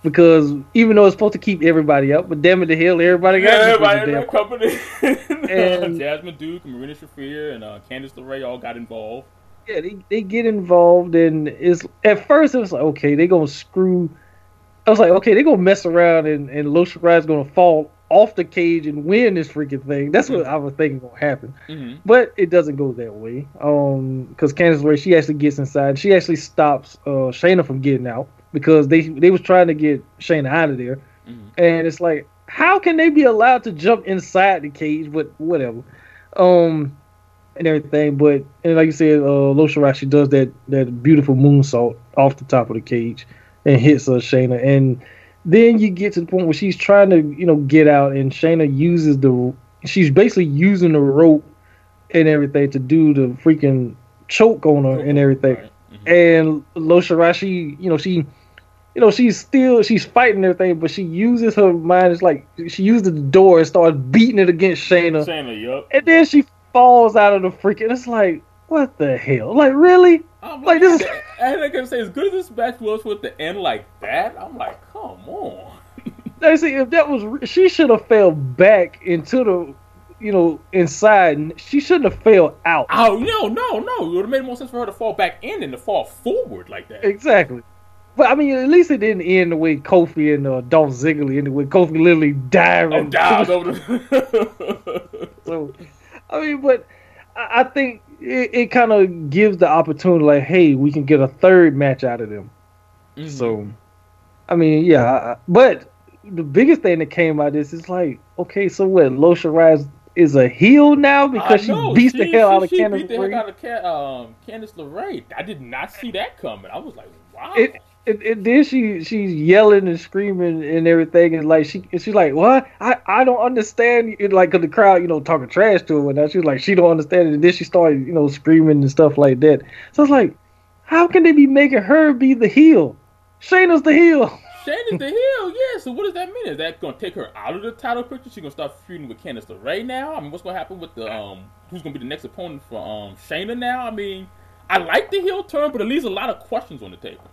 because even though it's supposed to keep everybody up, but damn it to hell, everybody got yeah, everybody in company. [LAUGHS] and Jessamyn Duke, Marina Shafir, and uh, Candice LeRae all got involved. Yeah, they, they get involved, and it's at first it was like okay, they gonna screw. I was like, okay, they gonna mess around, and and Io Shirai's gonna fall off the cage and win this freaking thing. That's what mm-hmm. I was thinking gonna happen, mm-hmm. but it doesn't go that way. Um, because Candice LeRae, she actually gets inside. She actually stops uh Shayna from getting out because they they was trying to get Shayna out of there, mm-hmm. and it's like how can they be allowed to jump inside the cage? But whatever, um, and everything. But and like you said, uh, Io Shirai does that that beautiful moonsault off the top of the cage and hits uh, Shayna, and then you get to the point where she's trying to you know get out, and Shayna uses the she's basically using the rope and everything to do the freaking choke on her and everything. Right. Mm-hmm. And Io Shirai, she you know she you know, she's still she's fighting everything, but she uses her mind. It's like she uses the door and starts beating it against Shayna. Shayna, yup. And then she falls out of the freaking. It's like, what the hell? Like, really? I'm Like, like, this is- and [LAUGHS] I can say, as good as this match was with the end like that, I'm like, come on. [LAUGHS] They see if that was she should have fell back into the, you know, inside. and She shouldn't have fell out. Oh no, no, no! It would have made more sense for her to fall back in than to fall forward like that. Exactly. But I mean, at least it didn't end the way Kofi and uh, Dolph Ziggler ended, with Kofi literally diving. Oh, [LAUGHS] down over the. So, I mean, but I, think it, it kind of gives the opportunity, like, hey, we can get a third match out of them. Mhm. So, I mean, yeah. I- But the biggest thing that came out of this is like, okay, so what? Io Shirai is a heel now because she beats the hell she- out of she Candice beat the LeRae. out of Ca- um, Candice LeRae. I did not see that coming. I was like, wow. It, it, it then she she's yelling and screaming and everything and like she and she's like what I, I don't understand it like 'cause the crowd you know talking trash to her and now she's like she don't understand it and then she started you know screaming and stuff like that so it's like how can they be making her be the heel Shayna's the heel Shayna's the heel, yeah. So what does that mean? Is that to take her out of the title picture? She's going to start feuding with Candice right now? I mean, what's to happen with the um? Who's to be the next opponent for um Shayna now? I mean, I like the heel turn, but it leaves a lot of questions on the table.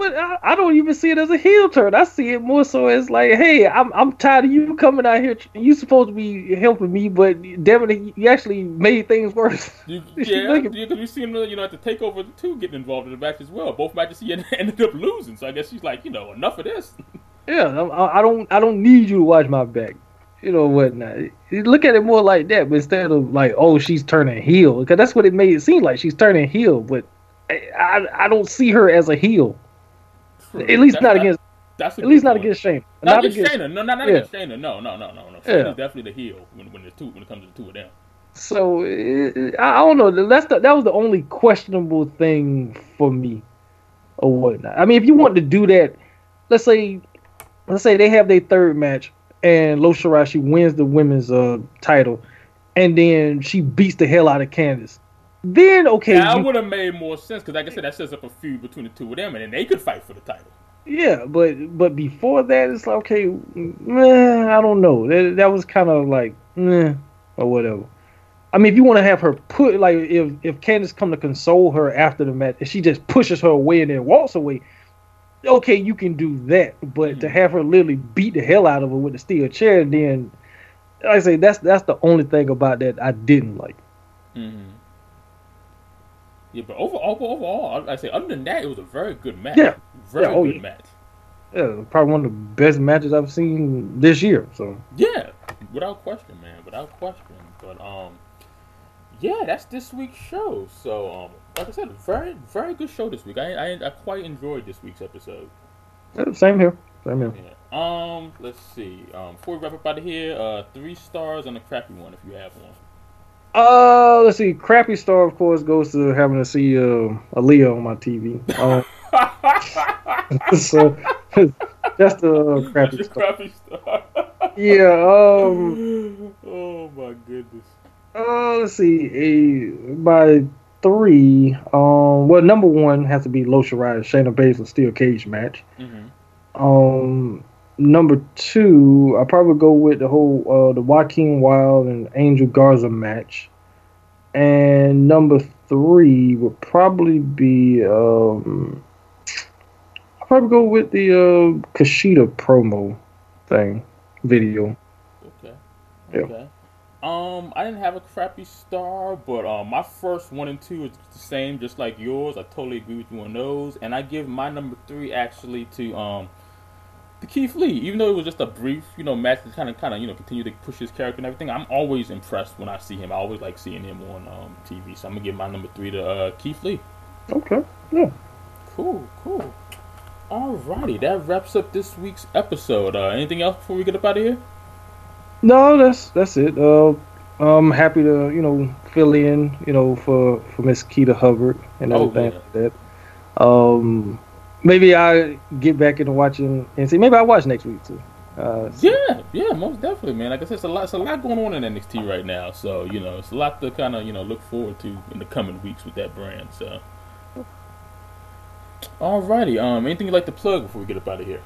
But I, I don't even see it as a heel turn I see it more so as like hey I'm I'm tired of you coming out here you supposed to be helping me but it you actually made things worse [LAUGHS] You, yeah, because we've seen you know, at the takeover two getting involved in the match as well. Both matches she [LAUGHS] ended up losing, so I guess she's like, you know, enough of this. [LAUGHS] Yeah, I, I don't. I don't need you to watch my back. You know whatnot. You Look at it more like that, but instead of like, oh, she's turning heel, because that's what it made it seem like. She's turning heel, but I, I, I don't see her as a heel. At least That's- not that- against. That's At least not point. against Shayna. Not, Not against. Shayna. No, not, not yeah. against Shayna. No, no, no, no, no. Shayna's Yeah. definitely the heel when, when the two when it comes to the two of them. So it, I I don't know. That's the, that was the only questionable thing for me, or whatnot. I mean, if you want to do that, let's say, let's say they have their third match and Lo Shirashi wins the women's uh title, and then she beats the hell out of Candice. Then okay, that would have made more sense because, like I said, that sets up a feud between the two of them, and then they could fight for the title. yeah, but but before that, it's like okay, meh, I don't know. That that was kind of like meh, or whatever. I mean, if you want to have her put like if if Candice come to console her after the match and she just pushes her away and then walks away, okay, you can do that. But to Mhm. have her literally beat the hell out of her with a steel chair, then like I say that's that's the only thing about that I didn't like. Mm-hmm. Yeah, but overall, overall, I I say other than that, it was a very good match. Yeah. very Yeah, oh, good yeah. match. Yeah, probably one of the best matches I've seen this year. So Yeah, without question, man, without question. But um, yeah, that's this week's show. So um, like I said, very very good show this week. I I, I quite enjoyed this week's episode. yeah, same here, same here. Yeah. Um, let's see. Um, before we wrap up out of here, uh, three stars and a crappy one if you have one. Uh, let's see. Crappy star, of course, goes to having to see uh, Aliyah on my TV. Um, [LAUGHS] [LAUGHS] so that's the uh, crappy Your star. crappy star. [LAUGHS] Yeah. Um. oh my goodness. Uh, let's see. A by three. Um. Well, number one has to be Io Shirai, Shayna Baszler steel cage match. Mm-hmm. Um. Number two, I probably go with the whole uh the Joaquin Wilde and Angel Garza match. And number three would probably be um I'll probably go with the uh Kushida promo thing video. Okay. Yeah. Okay. Um, I didn't have a crappy star, but um, my first one and two is the same, just like yours. I totally agree with you on those, and I give my number three actually to um, the Keith Lee. Even though it was just a brief, you know, match to kind of, kind of, you know, continue to push his character and everything. I'm always impressed when I see him. I always like seeing him on um TV. So I'm gonna give my number three to uh, Keith Lee. Okay. Yeah. Cool, cool. Alrighty, that wraps up this week's episode. Uh, anything else before we get up out of here? No, that's that's it. Uh I'm happy to, you know, fill in, you know, for for Miss Keita Hubbard and Oh, everything yeah. like that. Um maybe I get back into watching and see maybe I watch next week too. Uh so- Yeah, yeah, most definitely, man. Like I said, it's a lot, it's a lot going on in NXT right now. So you know, it's a lot to kind of you know look forward to in the coming weeks with that brand. So Alrighty. Um, anything you'd like to plug before we get up out of here?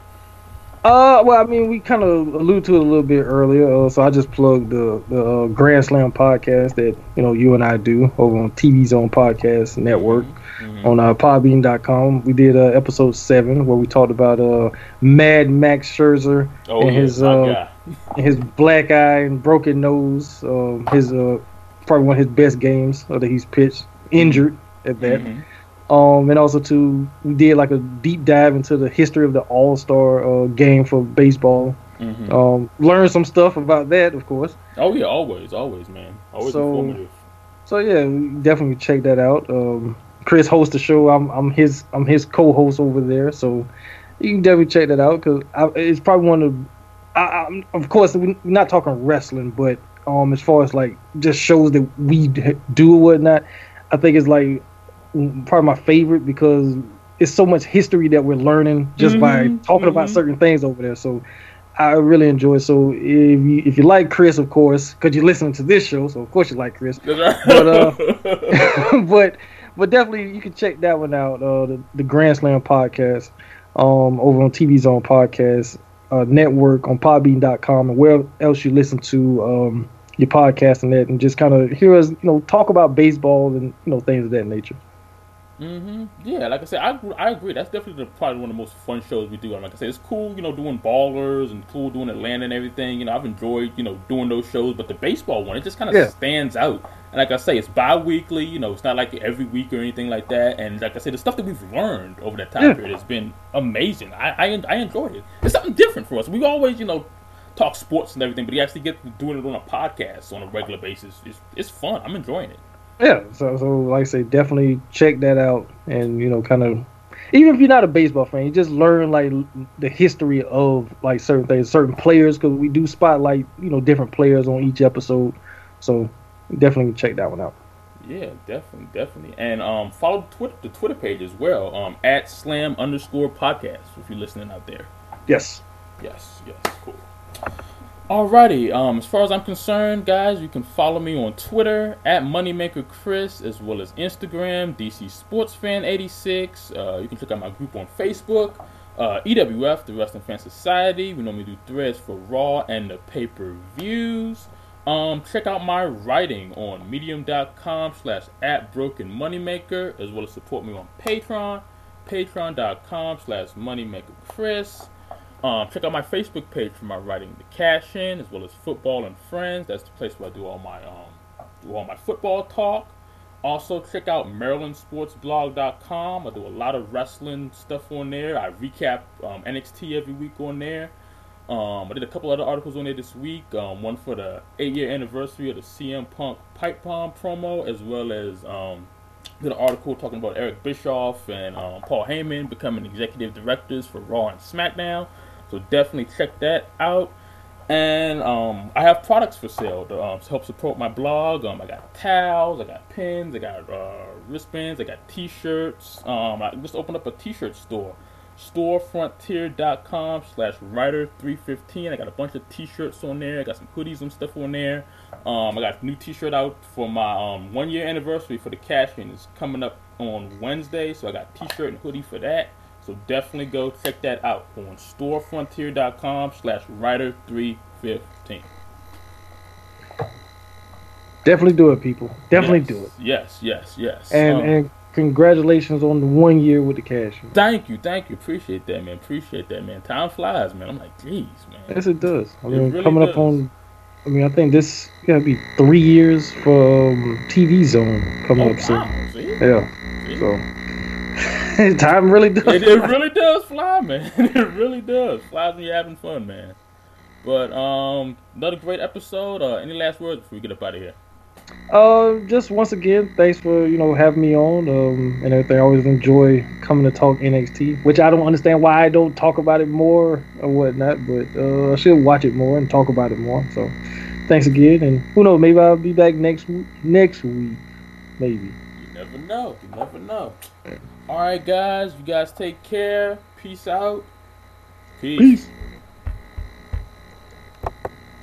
Uh, well, I mean, we kind of alluded to it a little bit earlier, uh, so I just plugged the the uh, Grand Slam podcast that you know you and I do over on TV Zone Podcast Network mm-hmm. On uh, Podbean.com. We did uh, episode seven where we talked about uh Mad Max Scherzer oh, and yeah, his uh his black eye and broken nose, uh, his uh probably one of his best games that he's pitched, injured at that. Mm-hmm. Um, and also too, we did like a deep dive into the history of the All Star uh, game for baseball. Mm-hmm. Um, learn some stuff about that, of course. Oh yeah, always, always, man, always so, informative. So yeah, definitely check that out. Um, Chris hosts the show. I'm I'm his I'm his co-host over there, so you can definitely check that out because it's probably one of. I, I, of course, we're not talking wrestling, but um, as far as like just shows that we do or whatnot, I think it's like probably my favorite because it's so much history that we're learning just mm-hmm, by talking mm-hmm. about certain things over there. So I really enjoy. It. So if you if you like Chris, of course, because you're listening to this show, so of course you like Chris. but uh, [LAUGHS] [LAUGHS] but but definitely you can check that one out. Uh, the, the Grand Slam podcast um, over on TV Zone podcast uh, network on Podbean.com and where else you listen to um, your podcast and that, and just kind of hear us, you know, talk about baseball and you know things of that nature. Mm-hmm. Yeah, like I said, I, I agree. That's definitely the, probably one of the most fun shows we do. And like I said, it's cool, you know, doing ballers and cool doing Atlanta and everything. You know, I've enjoyed, you know, doing those shows. But the baseball one, it just kind of yeah. stands out. And like I say, it's bi-weekly. You know, it's not like every week or anything like that. And like I said, the stuff that we've learned over that time yeah. period has been amazing. I, I I enjoyed it. It's something different for us. We always, you know, talk sports and everything, but you actually get to doing it on a podcast on a regular basis. It's it's fun. I'm enjoying it yeah so so like i say definitely check that out and you know kind of even if you're not a baseball fan you just learn like the history of like certain things certain players because we do spotlight you know different players on each episode. So definitely check that one out. Yeah definitely definitely. And um follow the twitter, the twitter page as well um at slam underscore podcast if you're listening out there. Yes. Yes yes cool Alrighty, um, as far as I'm concerned, guys, you can follow me on Twitter at Moneymaker Chris, as well as Instagram, DC Sports Fan 86. Uh, you can check out my group on Facebook, uh, EWF, the Wrestling Fan Society. We normally do threads for Raw and the pay per views. Um, check out my writing on medium.com slash at broken moneymaker, as well as support me on Patreon, patreon.com slash moneymaker Chris. Um, check out my Facebook page for my writing, The Cash In, as well as Football and Friends. That's the place where I do all my um, do all my football talk. Also, check out MarylandSportsBlog.com. I do a lot of wrestling stuff on there. I recap um, NXT every week on there. Um, I did a couple other articles on there this week. Um, one for the eight-year anniversary of the CM Punk pipe bomb promo, as well as um, did an article talking about Eric Bischoff and um, Paul Heyman becoming executive directors for Raw and SmackDown. So definitely check that out. And um, I have products for sale to, um, help support my blog. Um, I got towels, I got pins, I got uh, wristbands, I got T-shirts. Um, I just opened up a T-shirt store, storefrontier.com slash writer315. I got a bunch of T-shirts on there. I got some hoodies and stuff on there. Um, I got a new T-shirt out for my um, one-year anniversary for the cash in. It's coming up on Wednesday, so I got T-shirt and hoodie for that. So definitely go check that out on storefrontier.com slash writer315. Definitely do it, people. Definitely yes, do it. Yes, yes, yes. And um, and congratulations on the one year with the cash. Man. Thank you, thank you. Appreciate that, man. Appreciate that, man. Time flies, man. I'm like, geez, man. Yes, it does. I mean, really coming does. up on. I mean, I think this gotta be three years for um, TV Zone coming oh, up soon. Yeah. See? So [LAUGHS] Time really does. It, it, really does fly, man. [LAUGHS] It really does. Flies when you're having fun, man. But um, another great episode. Uh, any last words before we get up out of here? Uh, just once again, thanks for you know having me on um, and everything. I always enjoy coming to talk NXT, which I don't understand why I don't talk about it more or whatnot, but uh, I should watch it more and talk about it more. So, thanks again, and who knows, maybe I'll be back next next week, maybe. You never know. You never know. All right, guys. You guys take care. Peace out. Peace. Peace.